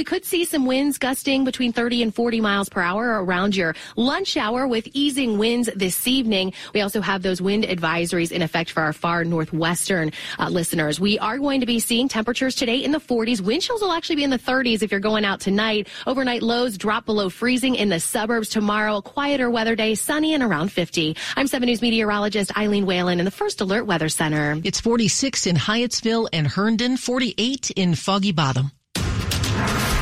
We could see some winds gusting between 30 and 40 miles per hour around your lunch hour with easing winds this evening. We also have those wind advisories in effect for our far northwestern uh, listeners. We are going to be seeing temperatures today in the 40s. Wind chills will actually be in the 30s if you're going out tonight. Overnight lows drop below freezing in the suburbs tomorrow. A quieter weather day, sunny and around 50. I'm 7 News meteorologist Eileen Whalen in the First Alert Weather Center. It's 46 in Hyattsville and Herndon, 48 in Foggy Bottom. Thank you.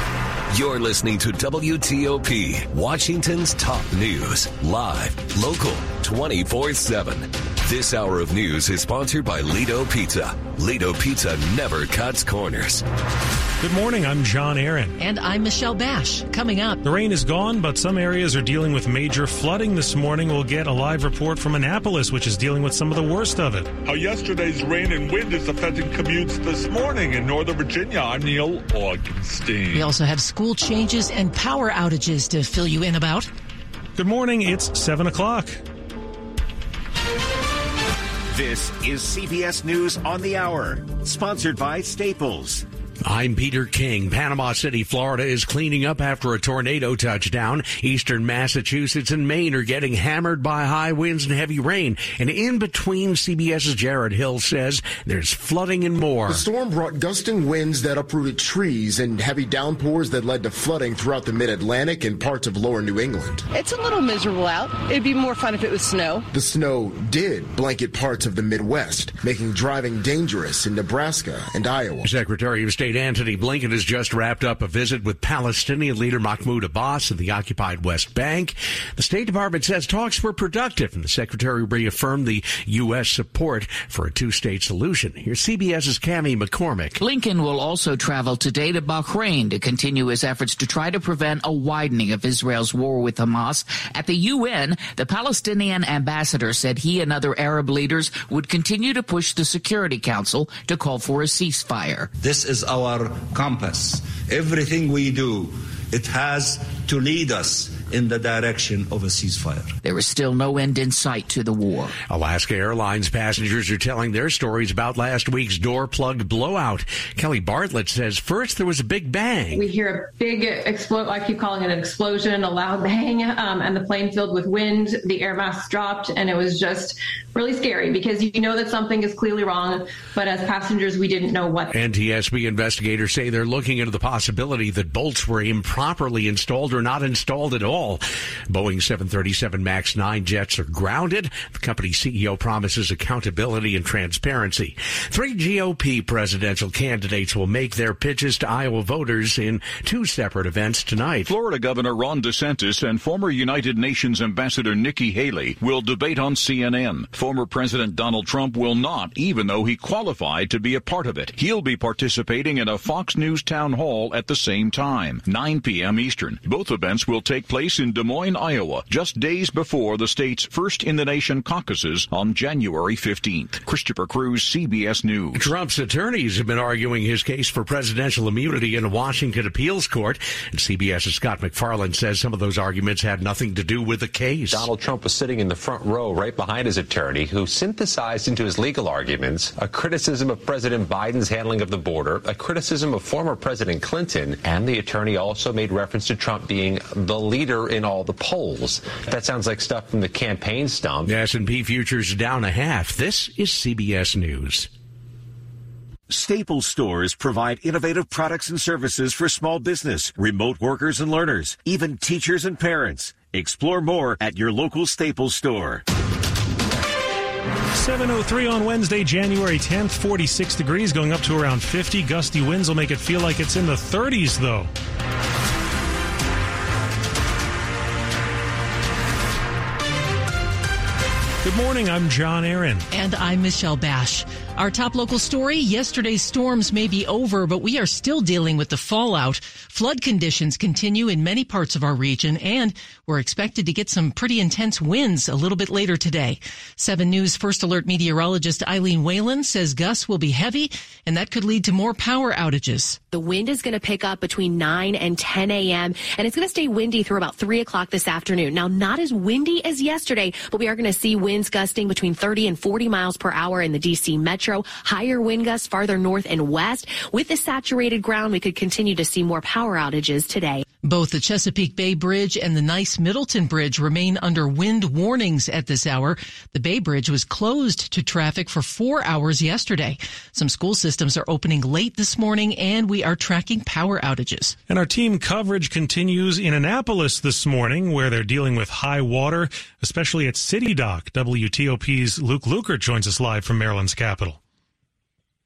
You're listening to WTOP, Washington's top news, live, local, 24 7. This hour of news is sponsored by Lido Pizza. Lido Pizza never cuts corners. Good morning. I'm John Aaron. And I'm Michelle Basch. Coming up, the rain is gone, but some areas are dealing with major flooding this morning. We'll get a live report from Annapolis, which is dealing with some of the worst of it. How yesterday's rain and wind is affecting commutes this morning in Northern Virginia. I'm Neil Augenstein. We also have school changes and power outages to fill you in about. Good morning. It's 7 o'clock. This is CBS News on the Hour, sponsored by Staples. I'm Peter King. Panama City, Florida is cleaning up after a tornado touchdown. Eastern Massachusetts and Maine are getting hammered by high winds and heavy rain. And in between, CBS's Jared Hill says there's flooding and more. The storm brought gusting winds that uprooted trees and heavy downpours that led to flooding throughout the mid-Atlantic and parts of lower New England. It's a little miserable out. It'd be more fun if it was snow. The snow did blanket parts of the Midwest, making driving dangerous in Nebraska and Iowa. Secretary of State State Antony Blinken has just wrapped up a visit with Palestinian leader Mahmoud Abbas in the occupied West Bank. The State Department says talks were productive, and the Secretary reaffirmed the U.S. support for a two-state solution. Here's CBS's Cami McCormick. Blinken will also travel today to Bahrain to continue his efforts to try to prevent a widening of Israel's war with Hamas. At the UN, the Palestinian ambassador said he and other Arab leaders would continue to push the Security Council to call for a ceasefire. This is our our compass. Everything we do, it has to lead us in the direction of a ceasefire. There is still no end in sight to the war. Alaska Airlines passengers are telling their stories about last week's door plugged blowout. Kelly Bartlett says first there was a big bang. We hear a big explosion. I keep calling it an explosion, a loud bang, um, and the plane filled with wind. The air mask dropped, and it was just really scary because you know that something is clearly wrong, but as passengers, we didn't know what. NTSB investigators say they're looking into the possibility that bolts were improperly installed or not installed at all all. Boeing 737 MAX 9 jets are grounded. The company CEO promises accountability and transparency. Three GOP presidential candidates will make their pitches to Iowa voters in two separate events tonight. Florida Governor Ron DeSantis and former United Nations Ambassador Nikki Haley will debate on CNN. Former President Donald Trump will not, even though he qualified to be a part of it. He'll be participating in a Fox News town hall at the same time, 9 p.m. Eastern. Both events will take place place in Des Moines, Iowa, just days before the state's first in the nation caucuses on January 15th. Christopher Cruz, CBS News. Trump's attorneys have been arguing his case for presidential immunity in a Washington appeals court. And CBS's Scott MacFarlane says some of those arguments had nothing to do with the case. Donald Trump was sitting in the front row right behind his attorney, who synthesized into his legal arguments a criticism of President Biden's handling of the border, a criticism of former President Clinton, and the attorney also made reference to Trump being the leader leader in all the polls. That sounds like stuff from the campaign stump. The S&P futures down a half. This is CBS News. Staples stores provide innovative products and services for small business, remote workers and learners, even teachers and parents. Explore more at your local Staples store. 703 on Wednesday, January 10th, 46 degrees, going up to around 50. Gusty winds will make it feel like it's in the 30s, though. Good morning. I'm John Aaron. And I'm Michelle Basch. Our top local story yesterday's storms may be over, but we are still dealing with the fallout. Flood conditions continue in many parts of our region, and we're expected to get some pretty intense winds a little bit later today. 7 News First Alert meteorologist Eileen Whalen says gusts will be heavy, and that could lead to more power outages. The wind is going to pick up between 9 and 10 a.m. and it's going to stay windy through about 3 o'clock this afternoon. Now, not as windy as yesterday, but we are going to see winds gusting between 30 and 40 miles per hour in the DC metro, higher wind gusts farther north and west. With the saturated ground, we could continue to see more power outages today. Both the Chesapeake Bay Bridge and the Nice Middleton Bridge remain under wind warnings at this hour. The Bay Bridge was closed to traffic for four hours yesterday. Some school systems are opening late this morning and we are tracking power outages. And our team coverage continues in Annapolis this morning where they're dealing with high water, especially at City Dock. WTOP's Luke Lukert joins us live from Maryland's capital.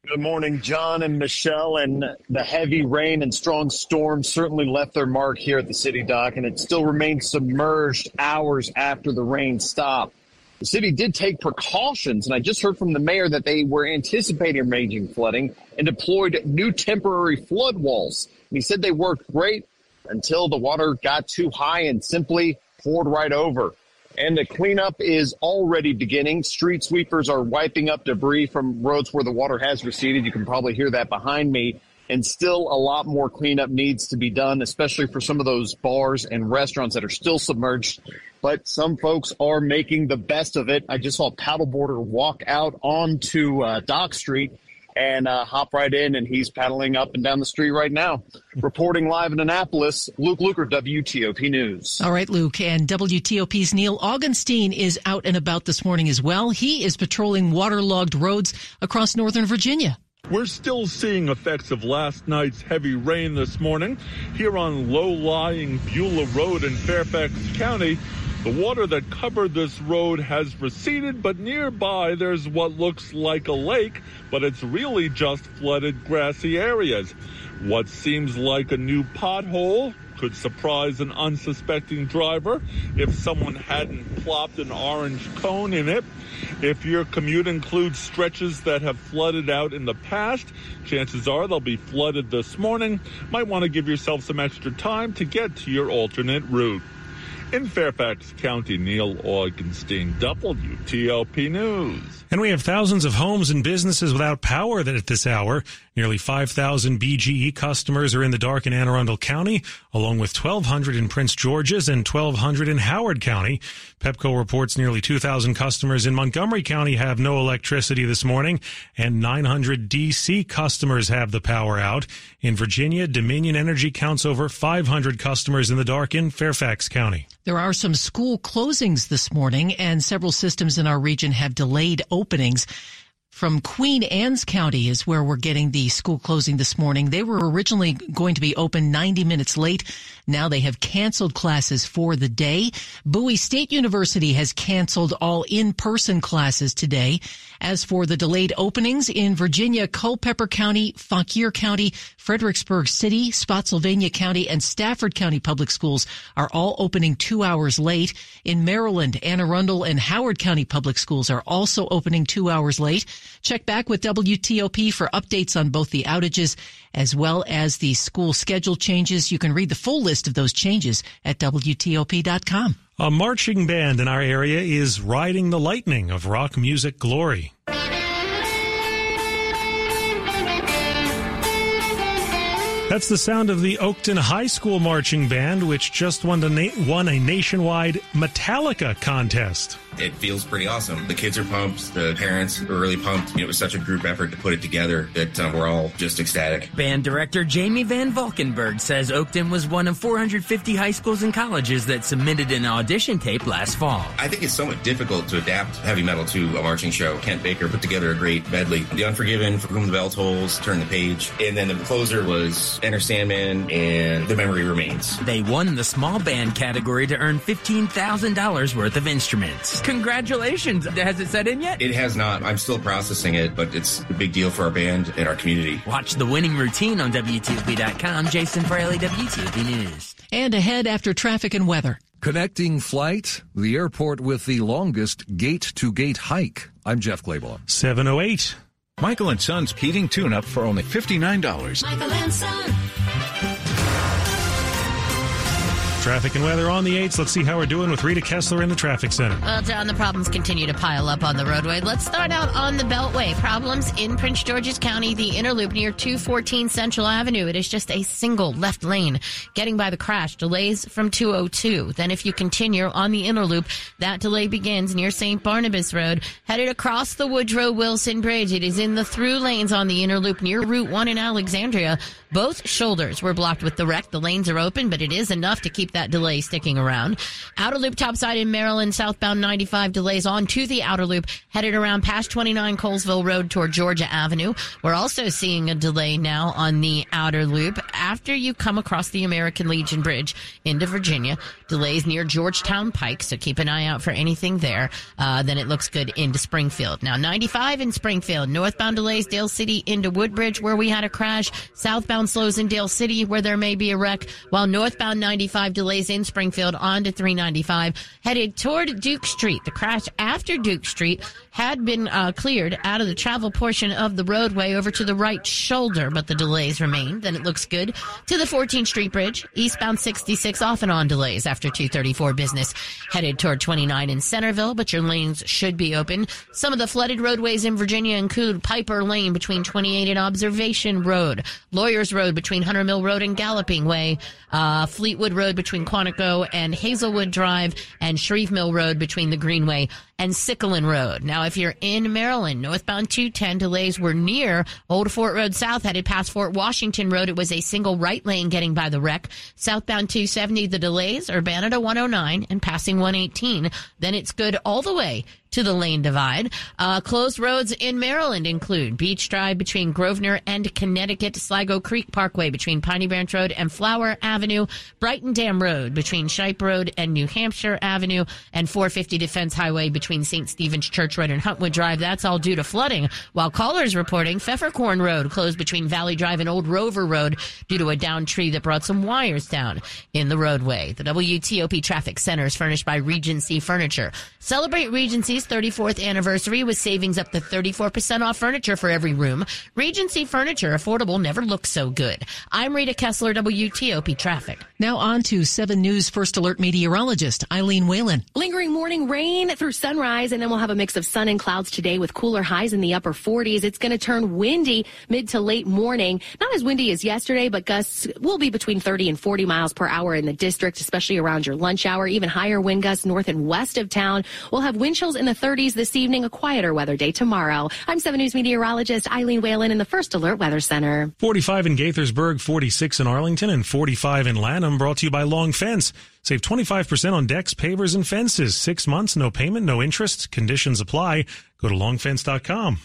Good morning, John and Michelle. And the heavy rain and strong storm certainly left their mark here at the city dock, and it still remains submerged hours after the rain stopped. The city did take precautions, and I just heard from the mayor that they were anticipating raging flooding and deployed new temporary flood walls. And he said they worked great until the water got too high and simply poured right over. And the cleanup is already beginning. Street sweepers are wiping up debris from roads where the water has receded. You can probably hear that behind me. And still a lot more cleanup needs to be done, especially for some of those bars and restaurants that are still submerged. But some folks are making the best of it. I just saw a paddleboarder walk out onto uh, Dock Street and uh, hop right in, and he's paddling up and down the street right now. Reporting live in Annapolis, Luke Lukert, WTOP News. All right, Luke, and WTOP's Neil Augenstein is out and about this morning as well. He is patrolling waterlogged roads across northern Virginia. We're still seeing effects of last night's heavy rain this morning here on low-lying Beulah Road in Fairfax County. The water that covered this road has receded, but nearby there's what looks like a lake, but it's really just flooded grassy areas. What seems like a new pothole could surprise an unsuspecting driver if someone hadn't plopped an orange cone in it. If your commute includes stretches that have flooded out in the past, chances are they'll be flooded this morning. Might want to give yourself some extra time to get to your alternate route. In Fairfax County, Neil Augenstein, WTOP News. And we have thousands of homes and businesses without power at this hour. Nearly 5,000 BGE customers are in the dark in Anne Arundel County, along with 1,200 in Prince George's and 1,200 in Howard County. Pepco reports nearly 2,000 customers in Montgomery County have no electricity this morning, and 900 DC customers have the power out. In Virginia, Dominion Energy counts over 500 customers in the dark in Fairfax County. There are some school closings this morning, and several systems in our region have delayed openings from Queen Anne's County is where we're getting the school closing this morning. They were originally going to be open 90 minutes late. Now they have canceled classes for the day. Bowie State University has canceled all in-person classes today. As for the delayed openings in Virginia, Culpeper County, Fauquier County, Fredericksburg City, Spotsylvania County, and Stafford County Public Schools are all opening two hours late. In Maryland, Anne Arundel and Howard County Public Schools are also opening two hours late. Check back with WTOP for updates on both the outages as well as the school schedule changes. You can read the full list of those changes at WTOP.com. A marching band in our area is riding the lightning of rock music glory. That's the sound of the Oakton High School Marching Band, which just won, na- won a nationwide Metallica contest. It feels pretty awesome. The kids are pumped. The parents are really pumped. You know, it was such a group effort to put it together that uh, we're all just ecstatic. Band director Jamie Van Valkenburg says Oakton was one of 450 high schools and colleges that submitted an audition tape last fall. I think it's somewhat difficult to adapt heavy metal to a marching show. Kent Baker put together a great medley. The Unforgiven, For Whom the Bell Tolls, Turn the Page. And then the closer was Enter Sandman and The Memory Remains. They won the small band category to earn $15,000 worth of instruments. Congratulations. Has it set in yet? It has not. I'm still processing it, but it's a big deal for our band and our community. Watch the winning routine on WTOP.com. Jason Fraley, WTOP News. And ahead after traffic and weather. Connecting flight, the airport with the longest gate to gate hike. I'm Jeff Clabaugh. 708. Michael and Son's heating tune up for only $59. Michael and Son. Traffic and weather on the 8s. Let's see how we're doing with Rita Kessler in the traffic center. Well, John, the problems continue to pile up on the roadway. Let's start out on the Beltway. Problems in Prince George's County, the inner loop near 214 Central Avenue. It is just a single left lane getting by the crash. Delays from 202. Then if you continue on the inner loop, that delay begins near St. Barnabas Road, headed across the Woodrow Wilson Bridge. It is in the through lanes on the inner loop near Route 1 in Alexandria. Both shoulders were blocked with the wreck. The lanes are open, but it is enough to keep that delay sticking around. Outer loop topside in Maryland, southbound 95 delays on to the outer loop, headed around past 29 Colesville Road toward Georgia Avenue. We're also seeing a delay now on the outer loop after you come across the American Legion Bridge into Virginia. Delays near Georgetown Pike, so keep an eye out for anything there. Uh, then it looks good into Springfield. Now 95 in Springfield, northbound delays Dale City into Woodbridge where we had a crash, southbound slows in Dale City where there may be a wreck, while northbound 95 delays in Springfield onto 395 headed toward Duke Street. The crash after Duke Street had been uh, cleared out of the travel portion of the roadway over to the right shoulder, but the delays remain. Then it looks good to the 14th Street Bridge, eastbound 66 off and on delays after 234 business headed toward 29 in Centreville, but your lanes should be open. Some of the flooded roadways in Virginia include Piper Lane between 28 and Observation Road, Lawyers Road between Hunter Mill Road and Galloping Way, uh, Fleetwood Road between Quantico and Hazelwood Drive, and Shreve Mill Road between the Greenway and Sycolin Road. Now, if you're in Maryland, northbound 210 delays were near Old Fort Road South, headed past Fort Washington Road. It was a single right lane getting by the wreck. Southbound 270, the delays, Urbana to 109 and passing 118. Then it's good all the way to the lane divide. Uh, closed roads in Maryland include Beach Drive between Grosvenor and Connecticut, Sligo Creek Parkway between Piney Branch Road and Flower Avenue, Brighton Dam Road between Shipe Road and New Hampshire Avenue, and 450 Defense Highway between St. Stephen's Church Road and Huntwood Drive. That's all due to flooding. While callers reporting Pfefferkorn Road closed between Valley Drive and Old Rover Road due to a downed tree that brought some wires down in the roadway. The WTOP traffic center is furnished by Regency Furniture. Celebrate Regency's 34th anniversary with savings up to 34% off furniture for every room. Regency Furniture, affordable, never looks so good. I'm Rita Kessler, WTOP Traffic. Now on to 7 News First Alert meteorologist Eileen Whalen. Lingering morning rain through sunrise, and then we'll have a mix of sun and clouds today with cooler highs in the upper 40s. It's going to turn windy mid to late morning. Not as windy as yesterday, but gusts will be between 30 and 40 miles per hour in the district, especially around your lunch hour. Even higher wind gusts north and west of town. We'll have wind chills in the 30s this evening, a quieter weather day tomorrow. I'm 7 News meteorologist Eileen Whalen in the First Alert Weather Center. 45 in Gaithersburg, 46 in Arlington, and 45 in Lanham. Brought to you by Long Fence. Save 25% on decks, pavers, and fences. Six months, no payment, no interest. Conditions apply. Go to longfence.com.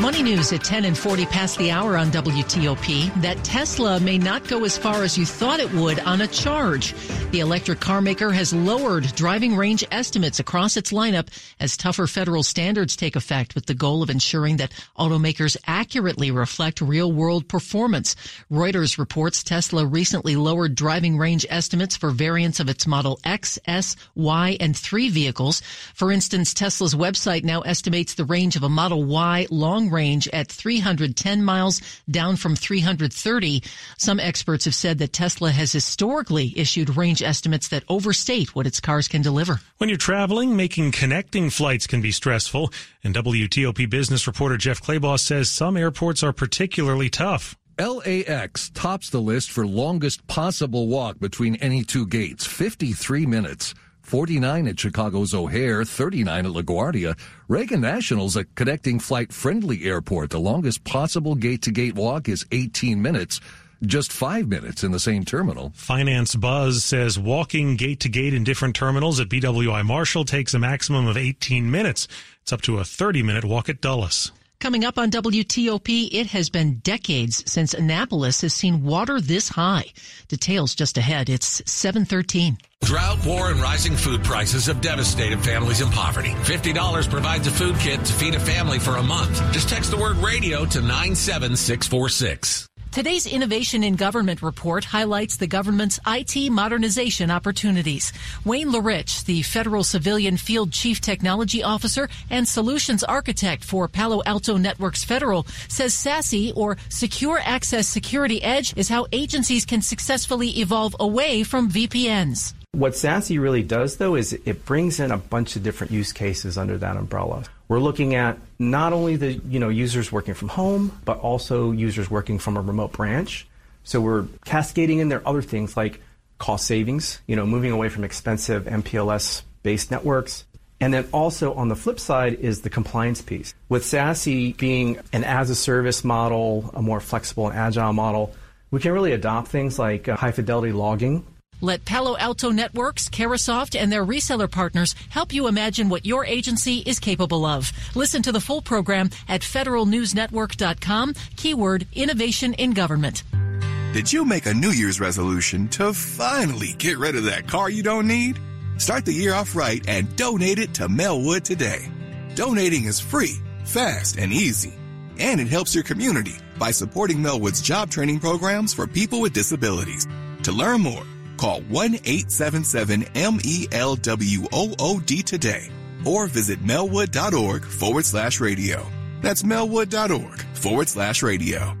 Money news at 10 and 40 past the hour on WTOP. That Tesla may not go as far as you thought it would on a charge. The electric car maker has lowered driving range estimates across its lineup as tougher federal standards take effect with the goal of ensuring that automakers accurately reflect real world performance. Reuters reports Tesla recently lowered driving range estimates for variants of its Model X, S, Y, and 3 vehicles. For instance, Tesla's website now estimates the range of a Model Y long range at 310 miles, down from 330. Some experts have said that Tesla has historically issued range estimates that overstate what its cars can deliver. When you're traveling, making connecting flights can be stressful. And WTOP business reporter Jeff Clabaugh says some airports are particularly tough. LAX tops the list for longest possible walk between any two gates, 53 minutes. 49 at Chicago's O'Hare, 39 at LaGuardia. Reagan National's a connecting flight friendly airport. The longest possible gate to gate walk is 18 minutes. Just five minutes in the same terminal. Finance Buzz says walking gate to gate in different terminals at BWI Marshall takes a maximum of 18 minutes. It's up to a 30 minute walk at Dulles. Coming up on WTOP, it has been decades since Annapolis has seen water this high. Details just ahead. It's 713. Drought, war, and rising food prices have devastated families in poverty. $50 provides a food kit to feed a family for a month. Just text the word radio to 97646. Today's Innovation in Government report highlights the government's IT modernization opportunities. Wayne LaRich, the Federal Civilian Field Chief Technology Officer and Solutions Architect for Palo Alto Networks Federal, says SASE, or Secure Access Security Edge, is how agencies can successfully evolve away from VPNs. What SASE really does, though, is it brings in a bunch of different use cases under that umbrella. We're looking at not only the you know users working from home, but also users working from a remote branch. So we're cascading in there other things like cost savings, you know, moving away from expensive MPLS based networks. And then also on the flip side is the compliance piece. With SASE being an as a service model, a more flexible and agile model, we can really adopt things like uh, high fidelity logging let Palo Alto Networks, Carahsoft, and their reseller partners help you imagine what your agency is capable of. Listen to the full program at federalnewsnetwork.com, keyword innovation in government. Did you make a New Year's resolution to finally get rid of that car you don't need? Start the year off right and donate it to Melwood today. Donating is free, fast, and easy. And it helps your community by supporting Melwood's job training programs for people with disabilities. To learn more, Call 1-877-MELWOOD today or visit melwood.org forward slash radio. That's melwood.org forward slash radio.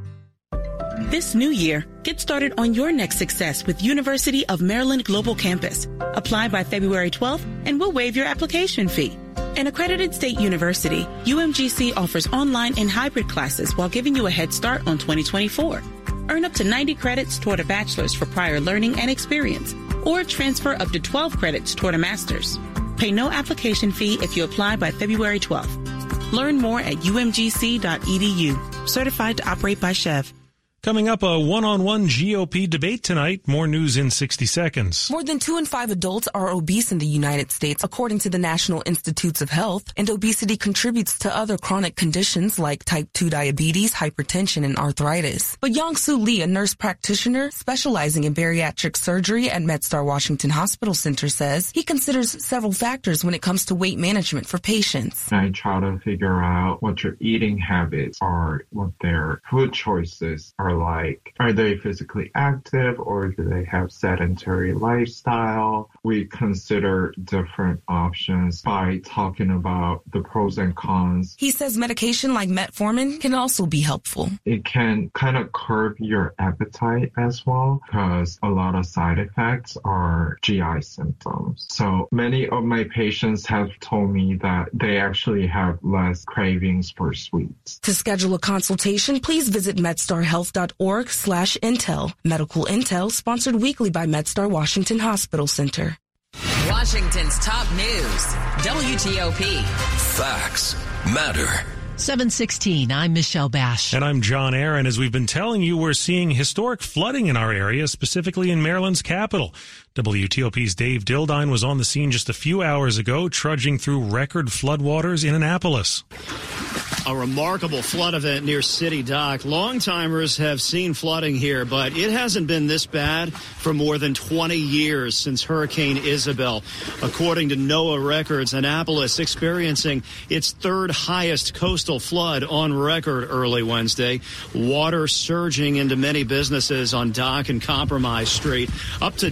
This new year, get started on your next success with University of Maryland Global Campus. Apply by February 12th and we'll waive your application fee. An accredited state university, UMGC offers online and hybrid classes while giving you a head start on 2024. Earn up to 90 credits toward a bachelor's for prior learning and experience, or transfer up to 12 credits toward a master's. Pay no application fee if you apply by February 12th. Learn more at umgc.edu. Certified to operate by SCHEV. Coming up, a one-on-one GOP debate tonight. More news in 60 seconds. More than two in five adults are obese in the United States, according to the National Institutes of Health, and obesity contributes to other chronic conditions like type 2 diabetes, hypertension, and arthritis. But Yang Su Lee, a nurse practitioner specializing in bariatric surgery at MedStar Washington Hospital Center, says he considers several factors when it comes to weight management for patients. I try to figure out what your eating habits are, what their food choices are are like, are they physically active or do they have sedentary lifestyle? We consider different options by talking about the pros and cons. He says medication like metformin can also be helpful. It can kind of curb your appetite as well because a lot of side effects are GI symptoms. So many of my patients have told me that they actually have less cravings for sweets. To schedule a consultation, please visit medstarhealth.com org slash intel. Medical intel sponsored weekly by MedStar Washington Hospital Center. Washington's top news. WTOP. Facts matter. 716, I'm Michelle Basch. And I'm John Aaron. As we've been telling you, we're seeing historic flooding in our area, specifically in Maryland's capital. WTOP's Dave Dildine was on the scene just a few hours ago, trudging through record floodwaters in Annapolis. A remarkable flood event near City Dock. Longtimers have seen flooding here, but it hasn't been this bad for more than 20 years since Hurricane Isabel. According to NOAA records, Annapolis experiencing its third highest coastal flood on record early Wednesday. Water surging into many businesses on Dock and Compromise Street, up to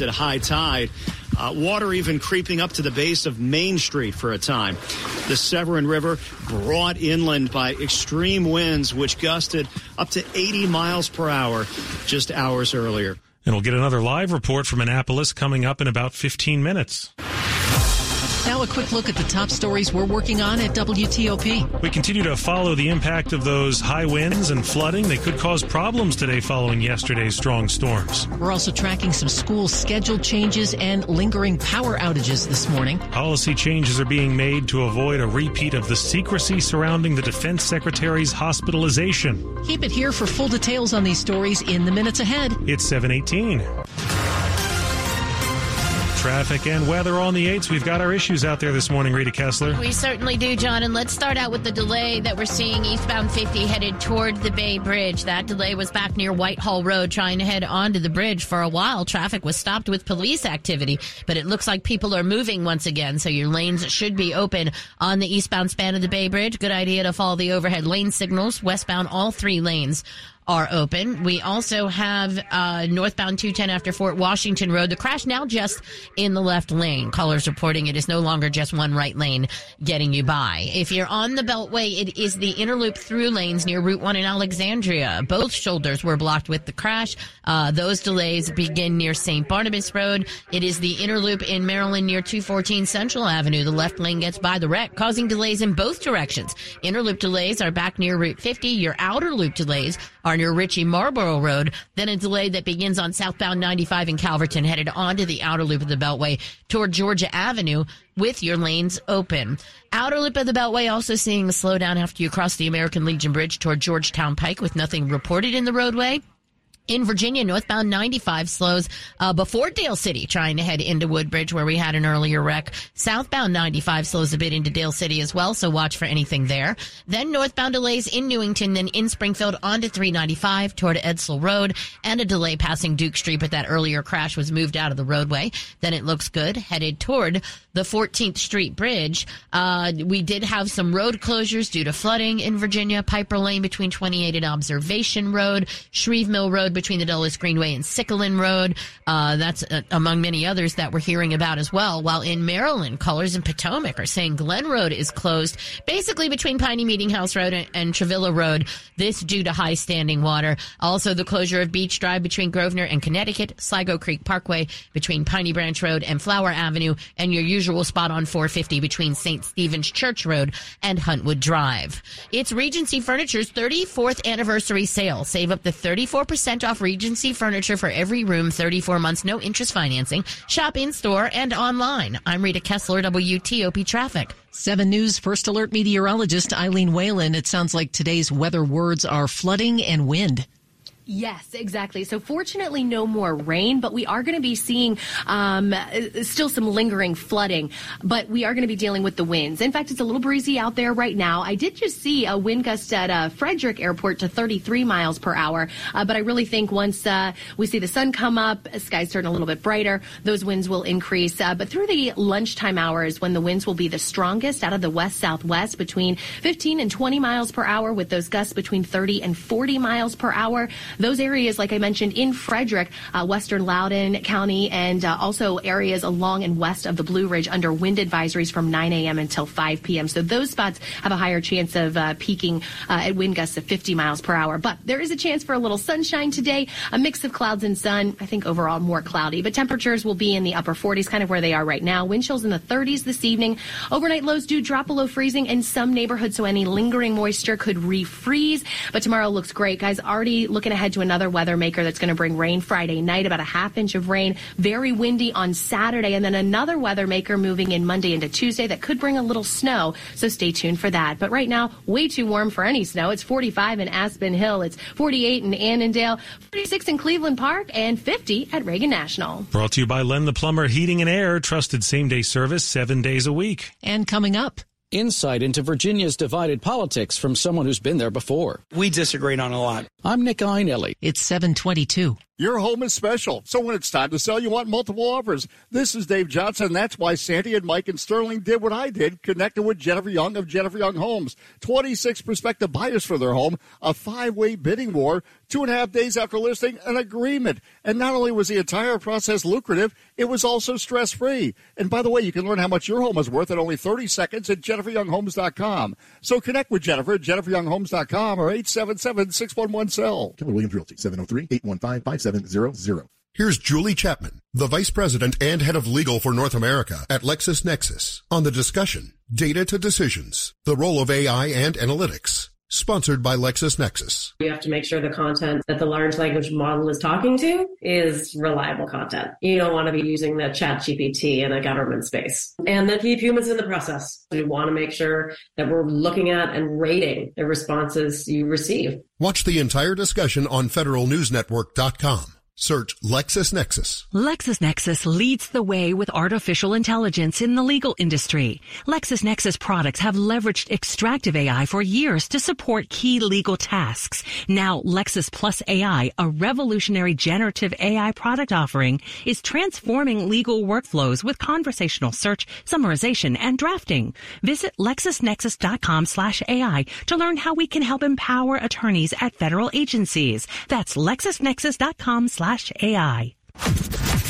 at high tide. Uh, water even creeping up to the base of Main Street for a time. The Severn River brought inland by extreme winds, which gusted up to 80 miles per hour just hours earlier. And we'll get another live report from Annapolis coming up in about 15 minutes. Now, a quick look at the top stories we're working on at WTOP. We continue to follow the impact of those high winds and flooding. They could cause problems today following yesterday's strong storms. We're also tracking some school schedule changes and lingering power outages this morning. Policy changes are being made to avoid a repeat of the secrecy surrounding the defense secretary's hospitalization. Keep it here for full details on these stories in the minutes ahead. It's 718 traffic and weather on the 8s. We've got our issues out there this morning, Rita Kessler. We certainly do, John. And let's start out with the delay that we're seeing eastbound 50 headed toward the Bay Bridge. That delay was back near Whitehall Road trying to head onto the bridge for a while. Traffic was stopped with police activity, but it looks like people are moving once again. So your lanes should be open on the eastbound span of the Bay Bridge. Good idea to follow the overhead lane signals. Westbound, all three lanes are open. We also have uh, northbound 210 after Fort Washington Road. The crash now just in the left lane. Callers reporting it is no longer just one right lane getting you by. If you're on the Beltway, it is the inner loop through lanes near Route 1 in Alexandria. Both shoulders were blocked with the crash. Uh, those delays begin near St. Barnabas Road. It is the inner loop in Maryland near 214 Central Avenue. The left lane gets by the wreck, causing delays in both directions. Inner loop delays are back near Route 50. Your outer loop delays are near Ritchie Marlboro Road. Then a delay that begins on southbound 95 in Calverton, headed onto the outer loop of the Beltway toward Georgia Avenue with your lanes open. Outer loop of the Beltway also seeing a slowdown after you cross the American Legion Bridge toward Georgetown Pike with nothing reported in the roadway. In Virginia, northbound 95 slows uh, before Dale City, trying to head into Woodbridge, where we had an earlier wreck. Southbound 95 slows a bit into Dale City as well, so watch for anything there. Then northbound delays in Newington, then in Springfield onto 395 toward Edsel Road, and a delay passing Duke Street, but that earlier crash was moved out of the roadway. Then it looks good, headed toward the 14th Street Bridge. Uh, we did have some road closures due to flooding in Virginia. Piper Lane between 28 and Observation Road, Shreve Mill Road between the Dulles Greenway and Sycolin Road. Uh, that's uh, among many others that we're hearing about as well. While in Maryland, callers in Potomac are saying Glen Road is closed, basically between Piney Meeting House Road and, and Travilah Road. This due to high standing water. Also, the closure of Beach Drive between Grosvenor and Connecticut, Sligo Creek Parkway between Piney Branch Road and Flower Avenue, and your usual spot on 450 between St. Stephen's Church Road and Huntwood Drive. It's Regency Furniture's 34th anniversary sale. Save up to 34% off Regency furniture for every room, 34 months, no interest financing. Shop in store and online. I'm Rita Kessler, WTOP Traffic. 7 News First Alert meteorologist Eileen Whalen. It sounds like today's weather words are flooding and wind. Yes, exactly. So fortunately, no more rain, but we are going to be seeing um, still some lingering flooding. But we are going to be dealing with the winds. In fact, it's a little breezy out there right now. I did just see a wind gust at uh, Frederick Airport to 33 miles per hour. Uh, but I really think once uh, we see the sun come up, skies turn a little bit brighter, those winds will increase. Uh, but through the lunchtime hours, when the winds will be the strongest out of the west southwest, between 15 and 20 miles per hour, with those gusts between 30 and 40 miles per hour. Those areas, like I mentioned, in Frederick, uh, western Loudoun County, and uh, also areas along and west of the Blue Ridge under wind advisories from 9 a.m. until 5 p.m. So those spots have a higher chance of uh, peaking uh, at wind gusts of 50 miles per hour. But there is a chance for a little sunshine today, a mix of clouds and sun. I think overall more cloudy, but temperatures will be in the upper 40s, kind of where they are right now. Wind chills in the 30s this evening. Overnight lows do drop below freezing in some neighborhoods, so any lingering moisture could refreeze. But tomorrow looks great, guys. Already looking ahead to another weather maker that's going to bring rain Friday night, about a half inch of rain. Very windy on Saturday, and then another weather maker moving in Monday into Tuesday that could bring a little snow. So stay tuned for that. But right now, way too warm for any snow. It's 45 in Aspen Hill. It's 48 in Annandale, 46 in Cleveland Park, and 50 at Reagan National. Brought to you by Len the Plumber Heating and Air, trusted same day service seven days a week. And coming up. Insight into Virginia's divided politics from someone who's been there before. We disagreed on a lot. I'm Nick Iannelli. It's 722. Your home is special, so when it's time to sell, you want multiple offers. This is Dave Johnson. That's why Sandy and Mike and Sterling did what I did, connected with Jennifer Young of Jennifer Young Homes. 26 prospective buyers for their home, a five-way bidding war, two and a half days after listing, an agreement. And not only was the entire process lucrative, it was also stress-free. And by the way, you can learn how much your home is worth in only 30 seconds at jenniferyounghomes.com. So connect with Jennifer at jenniferyounghomes.com or 877-611-SELL. Keller Williams Realty, 703-815-5700. Here's Julie Chapman, the Vice President and Head of Legal for North America at LexisNexis, on the discussion Data to Decisions, the Role of AI and Analytics. Sponsored by LexisNexis. You have to make sure the content that the large language model is talking to is reliable content. You don't want to be using the chat GPT in a government space. And then keep humans in the process. We want to make sure that we're looking at and rating the responses you receive. Watch the entire discussion on federalnewsnetwork.com. Search LexisNexis. LexisNexis leads the way with artificial intelligence in the legal industry. LexisNexis products have leveraged extractive AI for years to support key legal tasks. Now, Lexis Plus AI, a revolutionary generative AI product offering, is transforming legal workflows with conversational search, summarization, and drafting. Visit LexisNexis.com slash AI to learn how we can help empower attorneys at federal agencies. That's LexisNexis.com slash AI.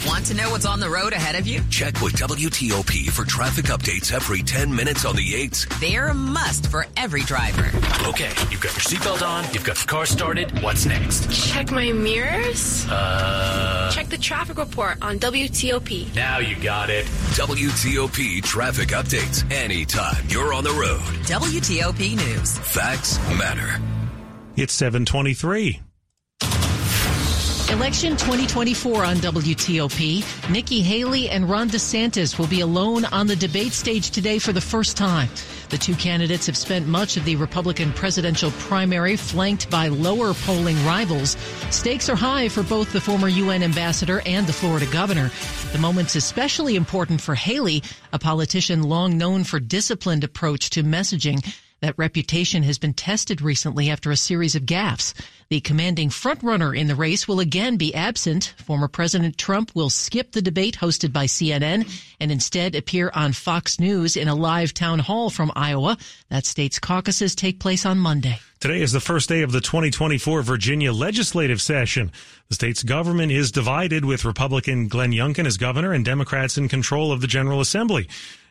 Want to know what's on the road ahead of you? Check with WTOP for traffic updates every 10 minutes on the 8s. They're a must for every driver. Okay, you've got your seatbelt on, you've got the car started. What's next? Check my mirrors. Uh. Check the traffic report on WTOP. Now you got it. WTOP traffic updates anytime you're on the road. WTOP News. Facts matter. It's 723. Election 2024 on WTOP. Nikki Haley and Ron DeSantis will be alone on the debate stage today for the first time. The two candidates have spent much of the Republican presidential primary flanked by lower polling rivals. Stakes are high for both the former UN ambassador and the Florida governor. The moment's especially important for Haley, a politician long known for disciplined approach to messaging. That reputation has been tested recently after a series of gaffes. The commanding frontrunner in the race will again be absent. Former President Trump will skip the debate hosted by CNN and instead appear on Fox News in a live town hall from Iowa. That state's caucuses take place on Monday. Today is the first day of the 2024 Virginia legislative session. The state's government is divided with Republican Glenn Youngkin as governor and Democrats in control of the General Assembly.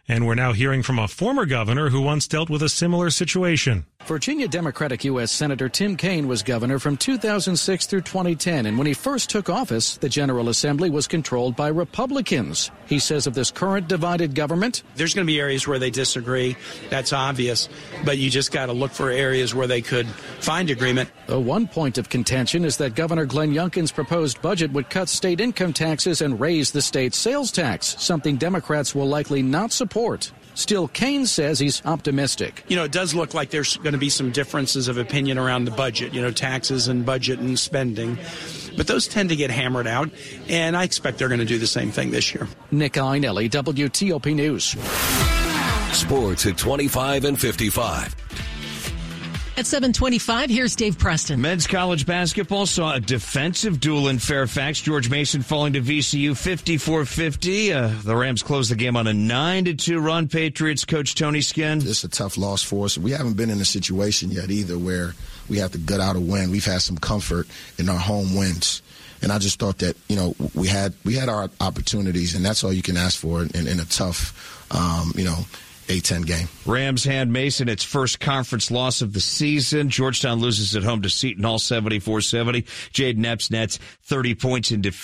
And we're now hearing from a former governor who once dealt with a similar situation. Virginia Democratic U.S. Senator Tim Kaine was governor from 2006 through 2010, and when he first took office, the General Assembly was controlled by Republicans. He says of this current divided government, There's going to be areas where they disagree. That's obvious. But you just got to look for areas where they could find agreement. The one point of contention is that Governor Glenn Youngkin's proposed budget would cut state income taxes and raise the state's sales tax, something Democrats will likely not support. Still, Kaine says he's optimistic. You know, it does look like there's going to be some differences of opinion around the budget, you know, taxes and budget and spending. But those tend to get hammered out, and I expect they're going to do the same thing this year. Nick Iannelli, WTOP News. Sports at 25 and 55. At 725, here's Dave Preston. Men's college basketball saw a defensive duel in Fairfax. George Mason falling to VCU 54-50. Uh, the Rams closed the game on a 9-2 run. Patriots coach Tony Skinn. It's a tough loss for us. We haven't been in a situation yet either where we have to gut out a win. We've had some comfort in our home wins. And I just thought that, you know, we had we had our opportunities, and that's all you can ask for in, in a tough, um, you know, A10 game. Rams hand Mason its first conference loss of the season. Georgetown loses at home to Seton Hall 74-70. Jayden Epps nets 30 points in defeat.